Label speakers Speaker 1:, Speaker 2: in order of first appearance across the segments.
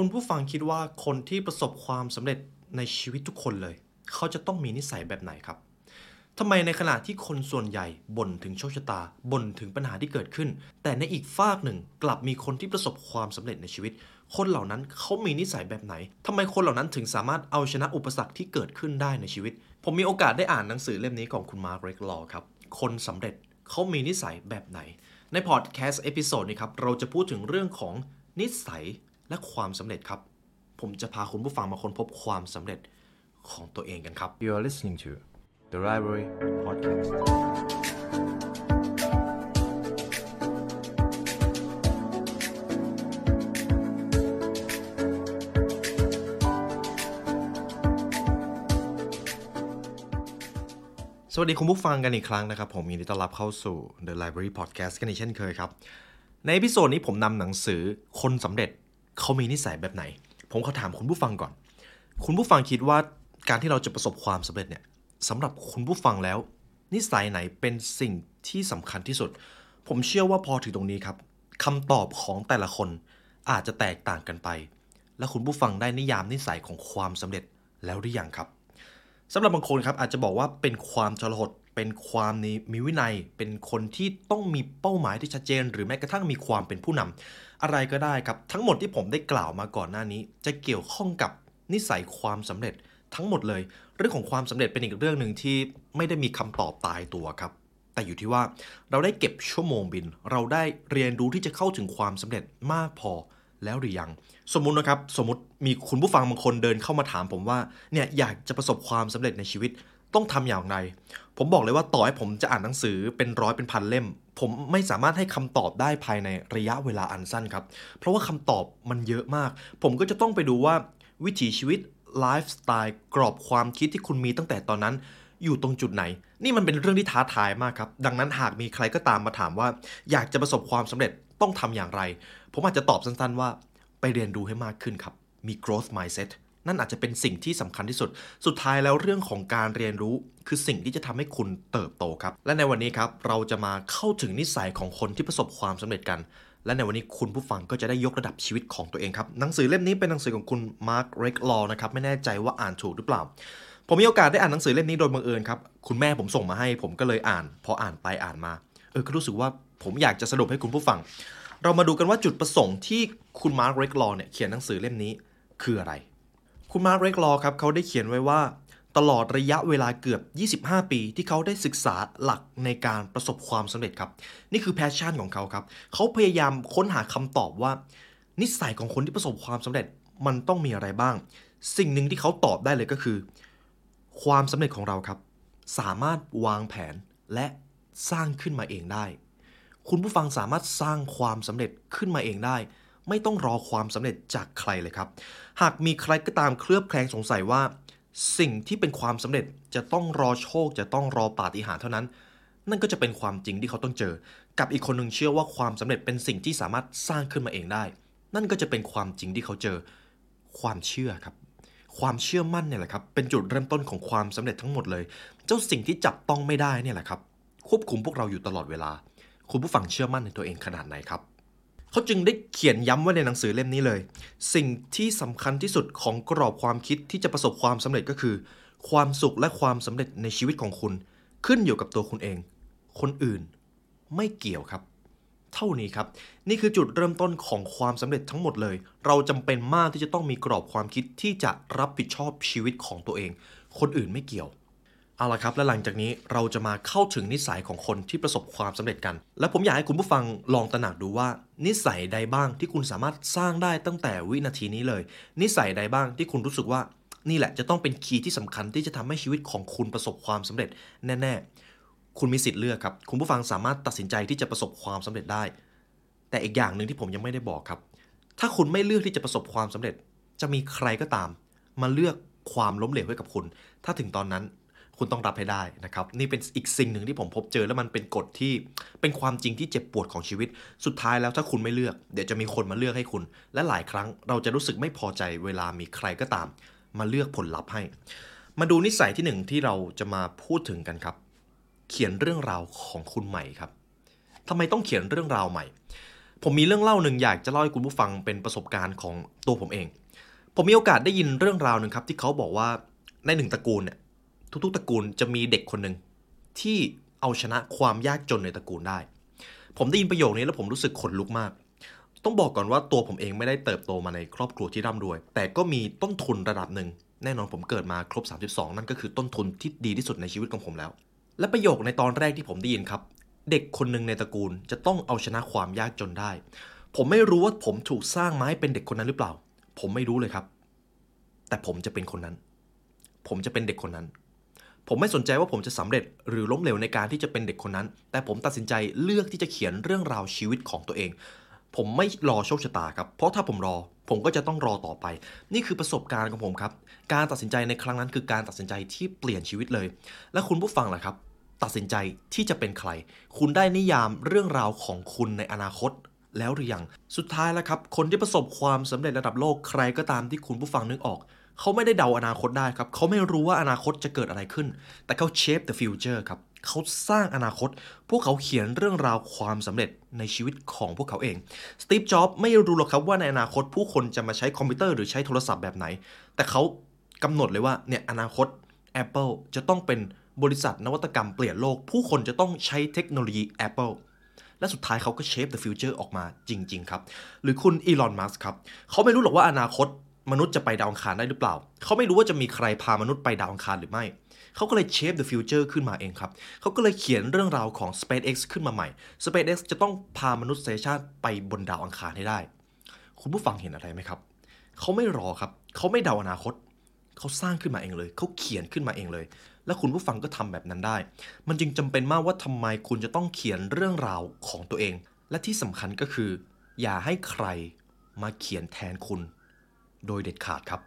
Speaker 1: คุณผู้ฟังคิดว่าคนที่ประสบความสำเร็จในชีวิตทุกคนเลย เขาจะต้องมีนิสัยแบบไหนครับทำไมในขณะที่คนส่วนใหญ่บ่นถึงโชคชะตาบ่นถึงปัญหาที่เกิดขึ้น แต่ในอีกฝากหนึ่งกลับมีคนที่ประสบความสำเร็จในชีวิต คนเหล่านั้นเขามีนิสัยแบบไหนทำไมคนเหล่านั้นถึงสามารถเอาชนะอุปสรรคที่เกิดขึ้นได้ในชีวิต ผมมีโอกาสได้อ่านหนังสือเล่มนี้ของคุณมาร์กเรกลอครับ คนสำเร็จเขามีนิสัยแบบไหน ในพอดแคสต์ episode นี้ครับเราจะพูดถึงเรื่องของนิสัย และความสำเร็จครับ ผมจะพาคุณผู้ฟังมาค้นพบความสำเร็จของตัวเองกันครับ
Speaker 2: You are listening to the Library Podcast.
Speaker 1: สวัสดีคุณผู้ฟังกันอีกครั้งนะครับ ผมยินดีต้อนรับเข้าสู่ The Library Podcast กันอีกเช่นเคยครับ ใน episode นี้ผมนำหนังสือคนสำเร็จ เขามีนิสัยแบบไหน ผมขอถามคุณผู้ฟังก่อน คุณผู้ฟังคิดว่าการที่เราจะประสบความสำเร็จเนี่ยสำหรับคุณผู้ฟังแล้ว นิสัยไหนเป็นสิ่งที่สำคัญที่สุด ผมเชื่อว่าพอถึงตรงนี้ครับคำตอบของแต่ละคนอาจจะแตกต่างกันไป และคุณผู้ฟังได้นิยามนิสัยของความสำเร็จแล้วหรือยังครับ สำหรับบางคนครับอาจจะบอกว่าเป็นความทรหดเป็นความนมีวินัย เป็นคนที่ต้องมีเป้าหมายที่ชัดเจน หรือแม้กระทั่งมีความเป็นผู้นำอะไรก็ได้ครับทั้งหมดที่ผมได้กล่าวมาก่อนหน้านี้ จะเกี่ยวข้องกับนิสัยความสำเร็จทั้งหมดเลย เรื่องของความสำเร็จเป็นอีกเรื่องหนึ่งที่ไม่ได้มีคำตอบตายตัวครับ แต่อยู่ที่ว่าเราได้เก็บชั่วโมงบิน เราได้เรียนรู้ที่จะเข้าถึงความสำเร็จมากพอ แล้วหรือยัง สมมุตินะครับสมมติมีคุณผู้ฟังบางคนเดินเข้ามาถามผมว่าเนี่ยอยากจะประสบความสำเร็จในชีวิตต้องทำอย่างไร ผมบอกเลยว่าต่อให้ผมจะอ่านหนังสือเป็นร้อยเป็นพันเล่ม ผมไม่สามารถให้คำตอบได้ภายในระยะเวลาอันสั้นครับ เพราะว่าคำตอบมันเยอะมาก ผมก็จะต้องไปดูว่าวิถีชีวิตไลฟ์สไตล์กรอบความคิดที่คุณมีตั้งแต่ตอนนั้น อยู่ตรงจุดไหน นี่มันเป็นเรื่องที่ท้าทายมากครับ ดังนั้นหากมีใครก็ตามมาถามว่า อยากจะประสบความสำเร็จ ต้องทำอย่างไร ผมอาจจะตอบสั้นๆว่าไปเรียนรู้ให้มากขึ้นครับ มี growth mindset นั่นอาจจะเป็นสิ่งที่สำคัญที่สุด สุดท้ายแล้วเรื่องของการเรียนรู้ คือสิ่งที่จะทำให้คุณเติบโตครับ และในวันนี้ครับเราจะมาเข้าถึงนิสัยของคนที่ประสบความสำเร็จกัน และในวันนี้คุณผู้ฟังก็จะได้ยกระดับชีวิตของตัวเองครับ หนังสือเล่มนี้เป็นหนังสือของคุณมาร์คเรกลอนะครับ ไม่แน่ใจว่าอ่านถูกหรือเปล่า ผมมีโอกาสได้อ่านหนังสือเล่มนี้โดยบังเอิญครับ คุณแม่ผมส่งมาให้ ผมก็เลยอ่าน พออ่านไปอ่านมา เออก็รู้สึกว่าผมอยากจะสรุปให้คุณผู้ฟัง เรามาดูกันว่าจุดประสงค์ที่คุณมาร์คเรกลอเนี่ยเขียนหนังสือเล่มนี้คืออะไร คุณมาร์คเรกลอครับเขาได้เขียนไว้ว่า ตลอดระยะเวลาเกือบ 25 ปีที่เขาได้ศึกษาหลักในการประสบความสำเร็จครับ นี่คือ passion ของเขาครับ เขาพยายามค้นหาคำตอบว่า นิสัยของคนที่ประสบความสำเร็จมันต้องมีอะไรบ้าง สิ่งหนึ่งที่เขาตอบได้เลยก็คือ ความสำเร็จของเราครับ สามารถวางแผนและ สร้างขึ้นมาเองได้ คุณผู้ฟังสามารถสร้างความสำเร็จขึ้นมาเองได้ ไม่ต้องรอความสำเร็จจากใครเลยครับ หากมีใครก็ตามเคลือบแคลงสงสัยว่า สิ่งที่เป็นความสำเร็จจะต้องรอโชคจะต้องรอปาฏิหาริย์เท่านั้น นั่นก็จะเป็นความจริงที่เขาต้องเจอ กับอีกคนหนึ่งเชื่อว่าความสำเร็จเป็นสิ่งที่สามารถสร้างขึ้นมาเองได้ นั่นก็จะเป็นความจริงที่เขาเจอ ความเชื่อครับความเชื่อมั่นเนี่ยแหละครับเป็นจุดเริ่มต้นของความสำเร็จทั้งหมดเลย เจ้าสิ่งที่จับต้องไม่ได้เนี่ยแหละครับ ควบคุมพวกเราอยู่ตลอดเวลา คุณผู้ฟังเชื่อมั่นในตัวเองขนาดไหนครับเขาจึงได้เขียนย้ำไว้ในหนังสือเล่มนี้เลย สิ่งที่สำคัญที่สุดของกรอบความคิดที่จะประสบความสำเร็จก็คือ ความสุขและความสำเร็จในชีวิตของคุณ ขึ้นอยู่กับตัวคุณเอง คนอื่นไม่เกี่ยวครับ เท่านี้ครับ นี่คือจุดเริ่มต้นของความสำเร็จทั้งหมดเลย เราจำเป็นมากที่จะต้องมีกรอบความคิดที่จะรับผิดชอบชีวิตของตัวเอง คนอื่นไม่เกี่ยว เอาละครับ และหลังจากนี้เราจะมาเข้าถึงนิสัยของคนที่ประสบความสำเร็จกัน และผมอยากให้คุณผู้ฟังลองตระหนักดูว่า นิสัยใดบ้างที่คุณสามารถสร้างได้ตั้งแต่วินาทีนี้เลย นิสัยใดบ้างที่คุณรู้สึกว่า นี่แหละจะต้องเป็นคีย์ที่สำคัญที่จะทำให้ชีวิตของคุณประสบความสำเร็จแน่ๆ คุณมีสิทธิ์เลือกครับ คุณผู้ฟังสามารถตัดสินใจที่จะประสบความสำเร็จได้ แต่อีกอย่างหนึ่งที่ผมยังไม่ได้บอกครับ ถ้าคุณไม่เลือกที่จะประสบความสำเร็จ จะมีใครก็ตาม มาเลือกความล้มเหลวให้กับคุณ ถ้าถึงตอนนั้น คุณต้องรับให้ได้นะครับ นี่เป็นอีกสิ่งหนึ่งที่ผมพบเจอแล้วมันเป็นกฎที่เป็นความจริงที่เจ็บปวดของชีวิต สุดท้ายแล้วถ้าคุณไม่เลือก เดี๋ยวจะมีคนมาเลือกให้คุณ และหลายครั้งเราจะรู้สึกไม่พอใจเวลามีใครก็ตาม มาเลือกผลลัพธ์ให้ มาดูนิสัยที่หนึ่งที่เราจะมาพูดถึงกันครับ เขียนเรื่องราวของคุณใหม่ครับทำไมต้องเขียนเรื่องราวใหม่ ผมมีเรื่องเล่าหนึ่งอยากจะเล่าให้คุณผู้ฟังเป็นประสบการณ์ของตัวผมเอง ผมมีโอกาสได้ยินเรื่องราวหนึ่งครับที่เขาบอกว่าในหนึ่งตระกูลเนี่ย ทุกๆตระกูลจะมีเด็กคนหนึ่งที่เอาชนะความยากจนในตระกูลได้ ผมได้ยินประโยคนี้แล้วผมรู้สึกขนลุกมาก ต้องบอกก่อนว่าตัวผมเองไม่ได้เติบโตมาในครอบครัวที่ร่ำรวย แต่ก็มีต้นทุนระดับหนึ่ง แน่นอนผมเกิดมาครบ 32 นั่นก็คือต้นทุนที่ดีที่สุดในชีวิตของผมแล้ว และประโยคในตอนแรกที่ผมได้ยินครับ เด็กคนหนึ่งในตระกูลจะต้องเอาชนะความยากจนได้ ผมไม่รู้ว่าผมถูกสร้างมาให้เป็นเด็กคนนั้นหรือเปล่า ผมไม่รู้เลยครับ แต่ผมจะเป็นคนนั้น ผมจะเป็นเด็กคนนั้น ผมไม่สนใจว่าผมจะสำเร็จหรือล้มเหลวในการที่จะเป็นเด็กคนนั้น แต่ผมตัดสินใจเลือกที่จะเขียนเรื่องราวชีวิตของตัวเอง ผมไม่รอโชคชะตาครับ เพราะถ้าผมรอ ผมก็จะต้องรอต่อไป นี่คือประสบการณ์ของผมครับ การตัดสินใจในครั้งนั้นคือการตัดสินใจที่เปลี่ยนชีวิตเลย และคุณผู้ฟังล่ะครับ ตัดสินใจที่จะเป็นใคร คุณได้นิยามเรื่องราวของคุณในอนาคตแล้วหรือยัง สุดท้ายแล้วครับ คนที่ประสบความสำเร็จระดับโลกใครก็ตามที่คุณผู้ฟังนึกออก เขาไม่ได้เดาอนาคตได้ครับ เขาไม่รู้ว่าอนาคตจะเกิดอะไรขึ้น แต่เขา shape the future ครับ เขาสร้างอนาคต พวกเขาเขียนเรื่องราวความสำเร็จในชีวิตของพวกเขาเอง สตีฟ จ็อบส์ไม่รู้หรอกครับว่าในอนาคตผู้คนจะมาใช้คอมพิวเตอร์หรือใช้โทรศัพท์แบบไหน แต่เขากำหนดเลยว่าเนี่ยอนาคต Apple จะต้องเป็นบริษัทนวัตกรรมเปลี่ยนโลก ผู้คนจะต้องใช้เทคโนโลยี Apple และสุดท้ายเขาก็เชฟ the future ออกมาจริง ๆ ครับ หรือคุณอีลอน มัสก์ครับ เขาไม่รู้หรอกว่าอนาคต มนุษย์จะไปดาวอังคารได้หรือเปล่า เขาไม่รู้ว่าจะมีใครพามนุษย์ไปดาวอังคารหรือไม่ เขาก็เลยเชฟ the future ขึ้นมาเองครับ เขาก็เลยเขียนเรื่องราวของ SpaceX ขึ้นมาใหม่ SpaceX จะต้องพามนุษยชาติไปบนดาวอังคารให้ได้ คุณผู้ฟังเห็นอะไรไหมครับ เขาไม่รอครับ เขาไม่เดาอนาคต เขาสร้างขึ้นมาเองเลย เขาเขียนขึ้นมาเองเลย และคุณผู้ฟังก็ทำแบบนั้นได้ มันจึงจำเป็นมากว่าทำไมคุณจะต้องเขียนเรื่องราวของตัวเอง และที่สำคัญก็คือ อย่าให้ใครมาเขียนแทนคุณ โดยเด็ดขาดครับ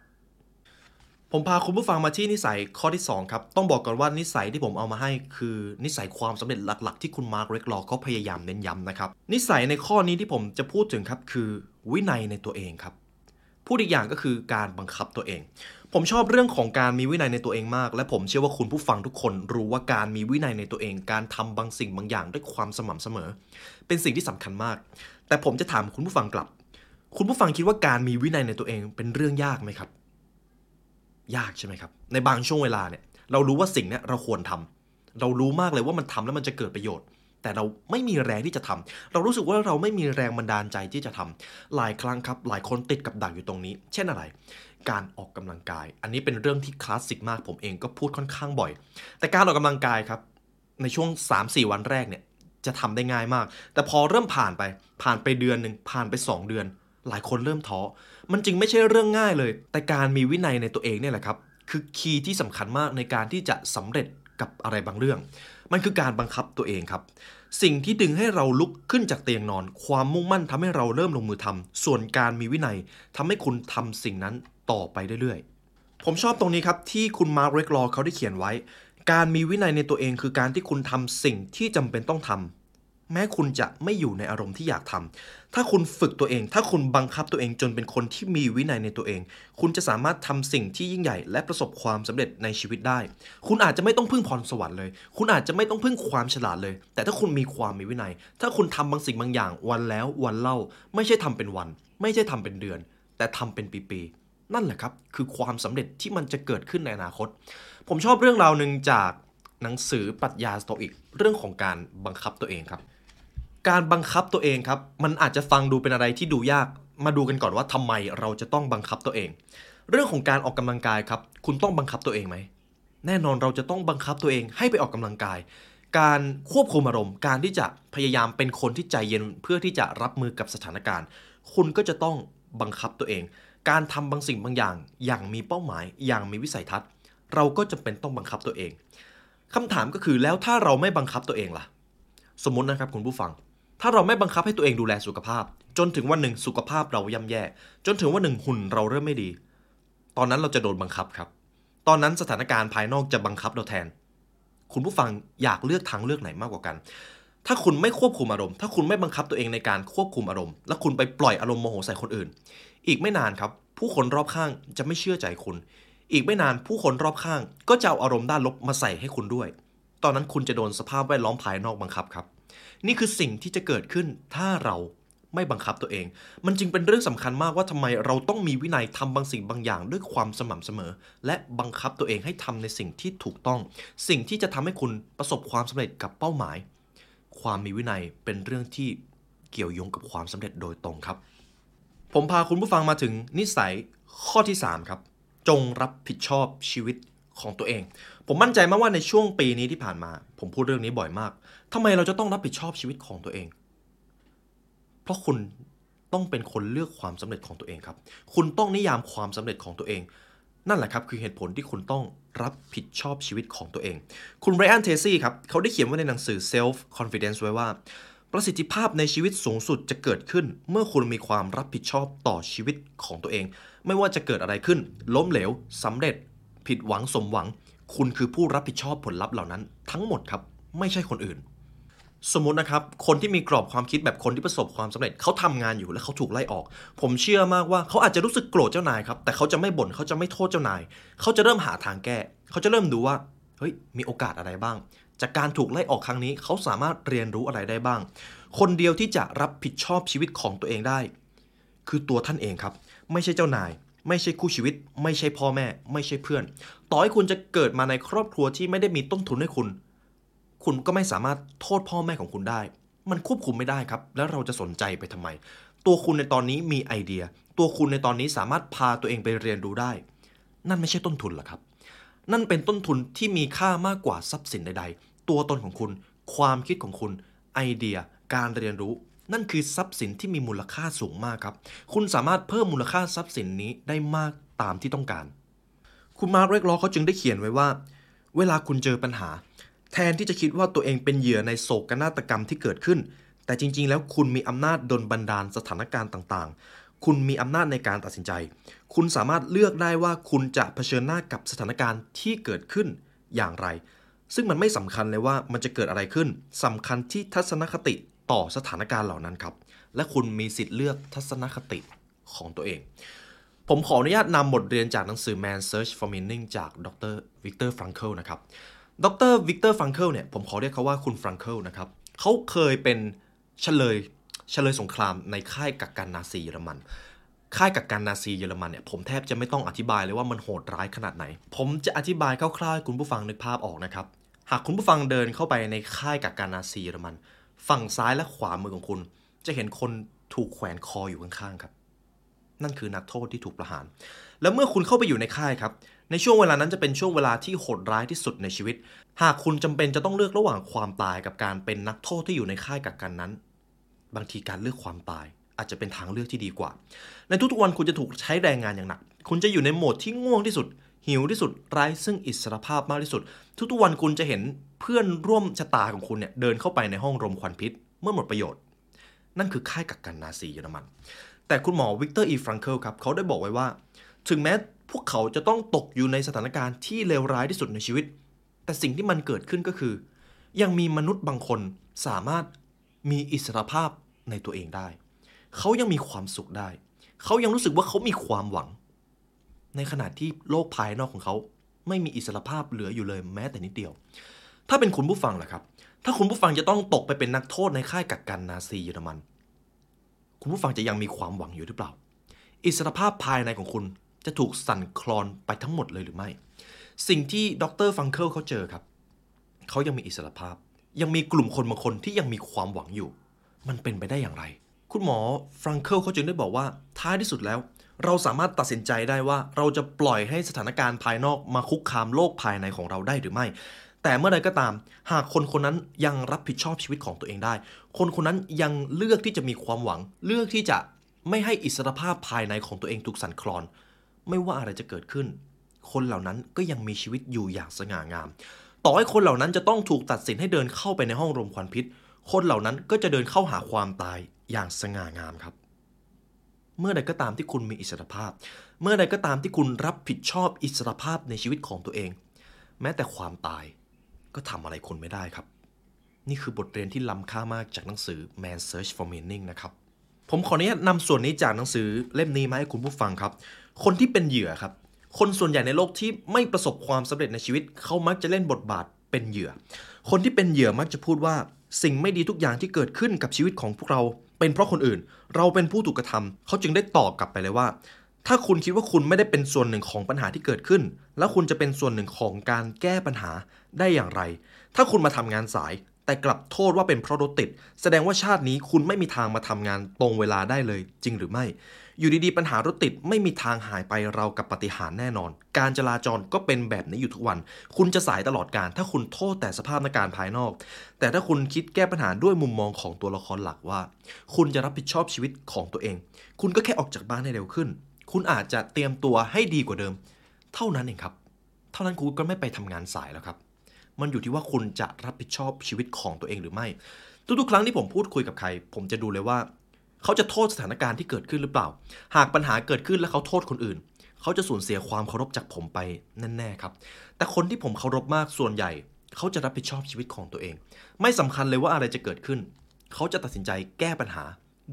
Speaker 1: ผมพาคุณผู้ฟังมาที่นิสัยข้อที่ 2 ครับ ต้องบอกก่อนว่านิสัยที่ผมเอามาให้ คือนิสัยความสำเร็จหลัก ๆ ที่คุณมาร์คเรกลอเขาพยายามเน้นย้ำนะครับ นิสัยในข้อนี้ที่ผมจะพูดถึงครับคือวินัยในตัวเองครับพูดอีกอย่างก็คือการบังคับตัวเอง ผมชอบเรื่องของการมีวินัยในตัวเองมาก และผมเชื่อว่าคุณผู้ฟังทุกคนรู้ว่าการมีวินัยในตัวเอง การทำบางสิ่งบางอย่างด้วยความสม่ำเสมอ เป็นสิ่งที่สำคัญมาก แต่ผมจะถามคุณผู้ฟังกลับ คุณผู้ฟังคิดว่าการมีวินัยในตัวเองเป็นเรื่องยากไหมครับ ยากใช่ไหมครับ ในบางช่วงเวลาเนี่ยเรารู้ว่าสิ่งนี้เราควรทำเรารู้มากเลยว่ามันทำแล้วมันจะเกิดประโยชน์ แต่เราไม่มีแรงที่จะทำเรารู้สึกว่าเราไม่มีแรงบันดาลใจที่จะทำหลายครั้งครับ หลายคนติดกับดักอยู่ตรงนี้ เช่นอะไร การออกกำลังกาย อันนี้เป็นเรื่องที่คลาสสิกมากผมเองก็พูดค่อนข้างบ่อย แต่การออกกำลังกายครับ ในช่วง 3-4 วันแรกเนี่ยจะทำได้ง่ายมาก แต่พอเริ่มผ่านไป ผ่านไปเดือนหนึ่งผ่านไป 2 เดือน หลายคนเริ่มท้อ มันจึงไม่ใช่เรื่องง่ายเลย แต่การมีวินัยในตัวเองเนี่ยแหละครับ คือคีย์ที่สำคัญมากในการที่จะสำเร็จกับอะไรบางเรื่อง มันคือการบังคับตัวเองครับ สิ่งที่ดึงให้เราลุกขึ้นจากเตียงนอน ความมุ่งมั่นทำให้เราเริ่มลงมือทำส่วนการมีวินัยทำให้คุณทำสิ่งนั้นต่อไปเรื่อยๆ ผมชอบตรงนี้ครับที่คุณมาร์คเรกลอเขาได้เขียนไว้ การมีวินัยในตัวเองคือการที่คุณทำสิ่งที่จำเป็นต้องทำ แม้คุณจะไม่อยู่ในอารมณ์ที่อยากทำถ้าคุณฝึกตัวเอง ถ้าคุณบังคับตัวเองจนเป็นคนที่มีวินัยในตัวเอง คุณจะสามารถทำสิ่งที่ยิ่งใหญ่ และประสบความสำเร็จในชีวิตได้ คุณอาจจะไม่ต้องพึ่งพรสวรรค์เลย คุณอาจจะไม่ต้องพึ่งความฉลาดเลย แต่ถ้าคุณมีความมีวินัย ถ้าคุณทำบางสิ่งบางอย่างวันแล้ววันเล่า ไม่ใช่ทำเป็นวัน ไม่ใช่ทำเป็นเดือน แต่ทำเป็นปีๆนั่นแหละครับ คือความสำเร็จที่มันจะเกิดขึ้นในอนาคต ผมชอบเรื่องราวหนึ่งจากหนังสือปรัชญาสโตอิก เรื่องของการบังคับตัวเองครับ การบังคับตัวเองครับ มันอาจจะฟังดูเป็นอะไรที่ดูยาก มาดูกันก่อนว่าทำไมเราจะต้องบังคับตัวเอง เรื่องของการออกกำลังกายครับ คุณต้องบังคับตัวเองไหม แน่นอนเราจะต้องบังคับตัวเองให้ไปออกกำลังกาย การควบคุมอารมณ์ การที่จะพยายามเป็นคนที่ใจเย็นเพื่อที่จะรับมือกับสถานการณ์ คุณก็จะต้องบังคับตัวเอง การทำบางสิ่งบางอย่าง อย่างมีเป้าหมาย อย่างมีวิสัยทัศน์ เราก็จำเป็นต้องบังคับตัวเองคำถามก็คือแล้วถ้าเราไม่บังคับตัวเองล่ะ สมมตินะครับคุณผู้ฟัง ถ้าเราไม่บังคับให้ตัวเองดูแลสุขภาพ จนถึงวันหนึ่งสุขภาพเราย่ำแย่ จนถึงวันหนึ่งหุ่นเราเริ่มไม่ดี ตอนนั้นเราจะโดนบังคับครับ ตอนนั้นสถานการณ์ภายนอกจะบังคับเราแทน คุณผู้ฟังอยากเลือกทางเลือกไหนมากกว่ากัน ถ้าคุณไม่ควบคุมอารมณ์ ถ้าคุณไม่บังคับตัวเองในการควบคุมอารมณ์ และคุณไปปล่อยอารมณ์โมโหใส่คนอื่น อีกไม่นานครับ ผู้คนรอบข้างจะไม่เชื่อใจคุณ อีกไม่นานผู้คนรอบข้าง ก็จะเอาอารมณ์ด้านลบมาใส่ให้คุณด้วย ตอนนั้นคุณจะโดนสภาพแวดล้อมภายนอกบังคับครับ นี่คือสิ่งที่จะเกิดขึ้นถ้าเราไม่บังคับตัวเอง มันจึงเป็นเรื่องสำคัญมากว่าทำไมเราต้องมีวินัยทำบางสิ่งบางอย่างด้วยความสม่ำเสมอ และบังคับตัวเองให้ทำในสิ่งที่ถูกต้อง สิ่งที่จะทำให้คุณประสบความสำเร็จกับเป้าหมาย ความมีวินัยเป็นเรื่องที่เกี่ยวโยงกับความสำเร็จโดยตรงครับ ผมพาคุณผู้ฟังมาถึงนิสัยข้อที่ 3 ครับ จงรับผิดชอบชีวิต ของตัวเอง ผมมั่นใจมากว่าในช่วงปีนี้ที่ผ่านมา ผมพูดเรื่องนี้บ่อยมากทำไมเราจะต้องรับผิดชอบชีวิตของตัวเอง เพราะคุณต้องเป็นคนเลือกความสำเร็จของตัวเองครับ คุณต้องนิยามความสำเร็จของตัวเอง นั่นแหละครับคือเหตุผลที่คุณต้องรับผิดชอบชีวิตของตัวเอง คุณไรอันเทซี่ครับ เขาได้เขียนไว้ในหนังสือ Self Confidence ไว้ว่า ประสิทธิภาพในชีวิตสูงสุดจะเกิดขึ้น เมื่อคุณมีความรับผิดชอบต่อชีวิตของตัวเอง ไม่ว่าจะเกิดอะไรขึ้น ล้มเหลวสำเร็จ ผิดหวังสมหวัง คุณคือผู้รับผิดชอบผลลัพธ์เหล่านั้น ทั้งหมดครับ ไม่ใช่คนอื่น สมมตินะครับ คนที่มีกรอบความคิดแบบคนที่ประสบความสำเร็จเขาทำงานอยู่แล้วเขาถูกไล่ออก ผมเชื่อมากว่าเขาอาจจะรู้สึกโกรธเจ้านายครับ แต่เขาจะไม่บ่นเขาจะไม่โทษเจ้านาย เขาจะเริ่มหาทางแก้ เขาจะเริ่มดูว่าเฮ้ยมีโอกาสอะไรบ้าง จากการถูกไล่ออกครั้งนี้เขาสามารถเรียนรู้อะไรได้บ้าง คนเดียวที่จะรับผิดชอบชีวิตของตัวเองได้ คือตัวท่านเองครับ ไม่ใช่เจ้านาย ไม่ใช่คู่ชีวิต ไม่ใช่พ่อแม่ ไม่ใช่เพื่อน ต่อให้คุณจะเกิดมาในครอบครัวที่ไม่ได้มีต้นทุนให้คุณ คุณก็ไม่สามารถโทษพ่อแม่ของคุณได้ มันควบคุมไม่ได้ครับ แล้วเราจะสนใจไปทำไม ตัวคุณในตอนนี้มีไอเดีย ตัวคุณในตอนนี้สามารถพาตัวเองไปเรียนรู้ได้ นั่นไม่ใช่ต้นทุนหรอครับ นั่นเป็นต้นทุนที่มีค่ามากกว่าทรัพย์สินใด ๆ ตัวตนของคุณ ความคิดของคุณ ไอเดีย การเรียนรู้ นั่นคือทรัพย์สินที่มีมูลค่าสูงมากครับ คุณสามารถเพิ่มมูลค่าทรัพย์สินนี้ได้มากตามที่ต้องการ คุณมาร์กเรกลอเขาจึงได้เขียนไว้ว่า เวลาคุณเจอปัญหา แทนที่จะคิดว่าตัวเองเป็นเหยื่อในโศกนาฏกรรมที่เกิดขึ้น แต่จริง ๆ แล้วคุณมีอำนาจดลบันดาลสถานการณ์ต่างๆ คุณมีอำนาจในการตัดสินใจ คุณสามารถเลือกได้ว่าคุณจะเผชิญหน้ากับสถานการณ์ที่เกิดขึ้นอย่างไรซึ่งมันไม่สำคัญเลยว่ามันจะเกิดอะไรขึ้นสำคัญที่ทัศนคติ ต่อสถานการณ์เหล่านั้นครับ และคุณมีสิทธิ์เลือกทัศนคติของตัวเอง ผมขออนุญาตนำบทเรียนจากหนังสือ Man's Search for Meaning จากดรวิกเตอร์ฟรังเคิลนะครับ ดรวิกเตอร์ฟรังเคิลเนี่ย ผมขอเรียกเขาว่าคุณฟรังเคิลนะครับ เขาเคยเป็นเชลยเชลยสงครามในค่ายกักกันนาซีเยอรมัน ค่ายกักกันนาซีเยอรมันเนี่ย ผมแทบจะไม่ต้องอธิบายเลยว่ามันโหดร้ายขนาดไหน ผมจะอธิบายคร่าวๆให้คุณผู้ฟังนึกภาพออกนะครับ หากคุณผู้ฟังเดินเข้าไปในค่ายกักกันนาซีเยอรมัน ฝั่งซ้ายและขวามือของคุณ จะเห็นคนถูกแขวนคออยู่ข้างๆครับ นั่นคือนักโทษที่ถูกประหาร แล้วเมื่อคุณเข้าไปอยู่ในค่ายครับ ในช่วงเวลานั้นจะเป็นช่วงเวลาที่โหดร้ายที่สุดในชีวิต หากคุณจำเป็นจะต้องเลือกระหว่างความตายกับการเป็นนักโทษที่อยู่ในค่ายกักกันนั้น บางทีการเลือกความตายอาจจะเป็นทางเลือกที่ดีกว่า ในทุกๆวันคุณจะถูกใช้แรงงานอย่างหนัก คุณจะอยู่ในโหมดที่ง่วงที่สุด หิวที่สุดไร้ซึ่งอิสรภาพมากที่สุด ทุกๆวันคุณจะเห็น เพื่อนร่วมชะตาของคุณเนี่ยเดินเข้าไปในห้องรมควันพิษ เมื่อหมดประโยชน์ นั่นคือค่ายกักกันนาซีเยอรมัน แต่คุณหมอวิกเตอร์อีฟรังเคิลครับเขาได้บอกไว้ว่า ถึงแม้พวกเขาจะต้องตกอยู่ในสถานการณ์ที่เลวร้ายที่สุดในชีวิต แต่สิ่งที่มันเกิดขึ้นก็คือ ยังมีมนุษย์บางคนสามารถมีอิสรภาพในตัวเองได้ เขายังมีความสุขได้ เขายังรู้สึกว่าเขามีความหวัง ในขณะที่โลกภายนอกของเขา ไม่มีอิสรภาพเหลืออยู่เลยแม้แต่นิดเดียว ถ้าเป็นคุณผู้ฟังล่ะครับ ถ้าคุณผู้ฟังจะต้องตกไปเป็นนักโทษในค่ายกักกันนาซีเยอรมัน คุณผู้ฟังจะยังมีความหวังอยู่หรือเปล่า อิสรภาพภายในของคุณจะถูกสั่นคลอนไปทั้งหมดเลยหรือไม่ สิ่งที่ดรฟังเคิลเขาเจอครับ เขายังมีอิสรภาพ ยังมีกลุ่มคนบางคนที่ยังมีความหวังอยู่ มันเป็นไปได้อย่างไร คุณหมอฟรังเคิลเขาจึงได้บอกว่าท้ายที่สุดแล้ว เราสามารถตัดสินใจได้ว่าเราจะปล่อยให้สถานการณ์ภายนอกมาคุกคามโลกภายในของเราได้หรือไม่ แต่เมื่อใดก็ตาม หากคนคนนั้นยังรับผิดชอบชีวิตของตัวเองได้ คนคนนั้นยังเลือกที่จะมีความหวัง เลือกที่จะไม่ให้อิสรภาพภายในของตัวเองถูกสั่นคลอน ไม่ว่าอะไรจะเกิดขึ้น คนเหล่านั้นก็ยังมีชีวิตอยู่อย่างสง่างาม ต่อให้คนเหล่านั้นจะต้องถูกตัดสินให้เดินเข้าไปในห้องรมควันพิษ คนเหล่านั้นก็จะเดินเข้าหาความตายอย่างสง่างามครับเมื่อใดก็ตามที่คุณมีอิสรภาพ เมื่อใดก็ตามที่คุณรับผิดชอบอิสรภาพในชีวิตของตัวเอง แม้แต่ความตาย ก็ทำอะไรคุณไม่ได้ครับ นี่คือบทเรียนที่ล้ำค่ามากจากหนังสือ Man Search for Meaning นะครับ ผมขออนุญาตนำส่วนนี้จากหนังสือเล่มนี้มาให้คุณผู้ฟังครับ คนที่เป็นเหยื่อครับ คนส่วนใหญ่ในโลกที่ไม่ประสบความสำเร็จในชีวิต เขามักจะเล่นบทบาทเป็นเหยื่อ คนที่เป็นเหยื่อมักจะพูดว่า สิ่งไม่ดีทุกอย่างที่เกิดขึ้นกับชีวิตของพวกเราเป็นเพราะคนอื่น เราเป็นผู้ถูกกระทำเขาจึงได้ตอบกลับไปเลยว่าถ้าคุณคิดว่าคุณไม่ได้เป็นส่วนหนึ่งของปัญหาที่เกิดขึ้น แล้วคุณจะเป็นส่วนหนึ่งของการแก้ปัญหา ได้อย่างไร ถ้าคุณมาทำงานสาย แต่กลับโทษว่าเป็นเพราะรถติด แสดงว่าชาตินี้คุณไม่มีทางมาทำงานตรงเวลาได้เลย จริงหรือไม่ อยู่ดีๆปัญหารถติดไม่มีทางหายไปเรากับปฏิหารแน่นอน การจราจรก็เป็นแบบนี้อยู่ทุกวัน คุณจะสายตลอดการ ถ้าคุณโทษแต่สภาพในการภายนอก แต่ถ้าคุณคิดแก้ปัญหาด้วยมุมมองของตัวละครหลักว่า คุณจะรับผิดชอบชีวิตของตัวเอง คุณก็แค่ออกจากบ้านให้เร็วขึ้น คุณอาจจะเตรียมตัวให้ดีกว่าเดิม เท่านั้นเองครับ เท่านั้นคุณก็ไม่ไปทำงานสายแล้วครับ มันอยู่ที่ว่าคุณจะรับผิดชอบชีวิตของตัวเองหรือไม่ ทุกๆ ครั้งที่ผมพูดคุยกับใคร ผมจะดูเลยว่า เขาจะโทษสถานการณ์ที่เกิดขึ้นหรือเปล่า หากปัญหาเกิดขึ้นแล้วเขาโทษคนอื่น เขาจะสูญเสียความเคารพจากผมไปแน่ๆครับ แต่คนที่ผมเคารพมากส่วนใหญ่ เขาจะรับผิดชอบชีวิตของตัวเอง ไม่สำคัญเลยว่าอะไรจะเกิดขึ้น เขาจะตัดสินใจแก้ปัญหา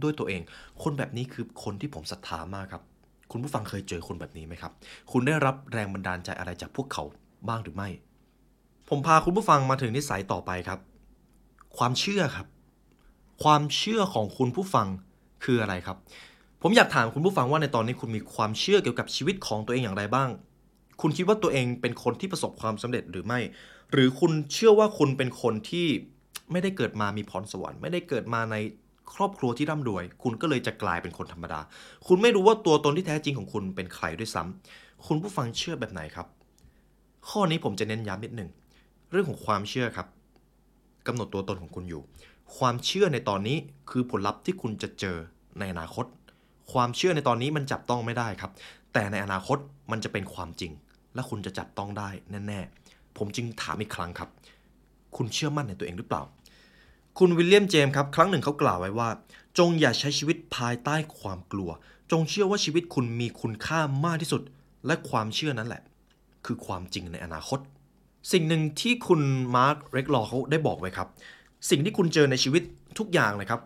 Speaker 1: ด้วยตัวเอง คนแบบนี้คือคนที่ผมศรัทธามากครับ คุณผู้ฟังเคยเจอคนแบบนี้ไหมครับ คุณได้รับแรงบันดาลใจอะไรจากพวกเขาบ้างหรือไม่ ผมพาคุณผู้ฟังมาถึงนิสัยต่อไปครับ ความเชื่อครับ ความเชื่อของคุณผู้ฟังคืออะไรครับ ผมอยากถามคุณผู้ฟังว่าในตอนนี้คุณมีความเชื่อเกี่ยวกับชีวิตของตัวเองอย่างไรบ้าง คุณคิดว่าตัวเองเป็นคนที่ประสบความสำเร็จหรือไม่ หรือคุณเชื่อว่าคุณเป็นคนที่ไม่ได้เกิดมามีพรสวรรค์ไม่ได้เกิดมาในครอบครัวที่ร่ำรวย คุณก็เลยจะกลายเป็นคนธรรมดา คุณไม่รู้ว่าตัวตนที่แท้จริงของคุณเป็นใครด้วยซ้ำคุณผู้ฟังเชื่อแบบไหนครับ ข้อนี้ผมจะเน้นย้ำนิดหนึ่ง เรื่องของความเชื่อครับกำหนดตัวตนของคุณอยู่ ความเชื่อในตอนนี้คือผลลัพธ์ที่คุณจะเจอในอนาคต ความเชื่อในตอนนี้มันจับต้องไม่ได้ครับ แต่ในอนาคตมันจะเป็นความจริง และคุณจะจับต้องได้แน่ๆ ผมจึงถามอีกครั้งครับ คุณเชื่อมั่นในตัวเองหรือเปล่า คุณวิลเลียมเจมส์ครับ ครั้งหนึ่งเขากล่าวไว้ว่า จงอย่าใช้ชีวิตภายใต้ความกลัว จงเชื่อว่าชีวิตคุณมีคุณค่ามากที่สุด และความเชื่อนั้นแหละ คือความจริงในอนาคต สิ่งหนึ่งที่คุณมาร์คเรกลอเขาได้บอกไว้ครับ สิ่งที่คุณเจอในชีวิตทุกอย่างเลยครับ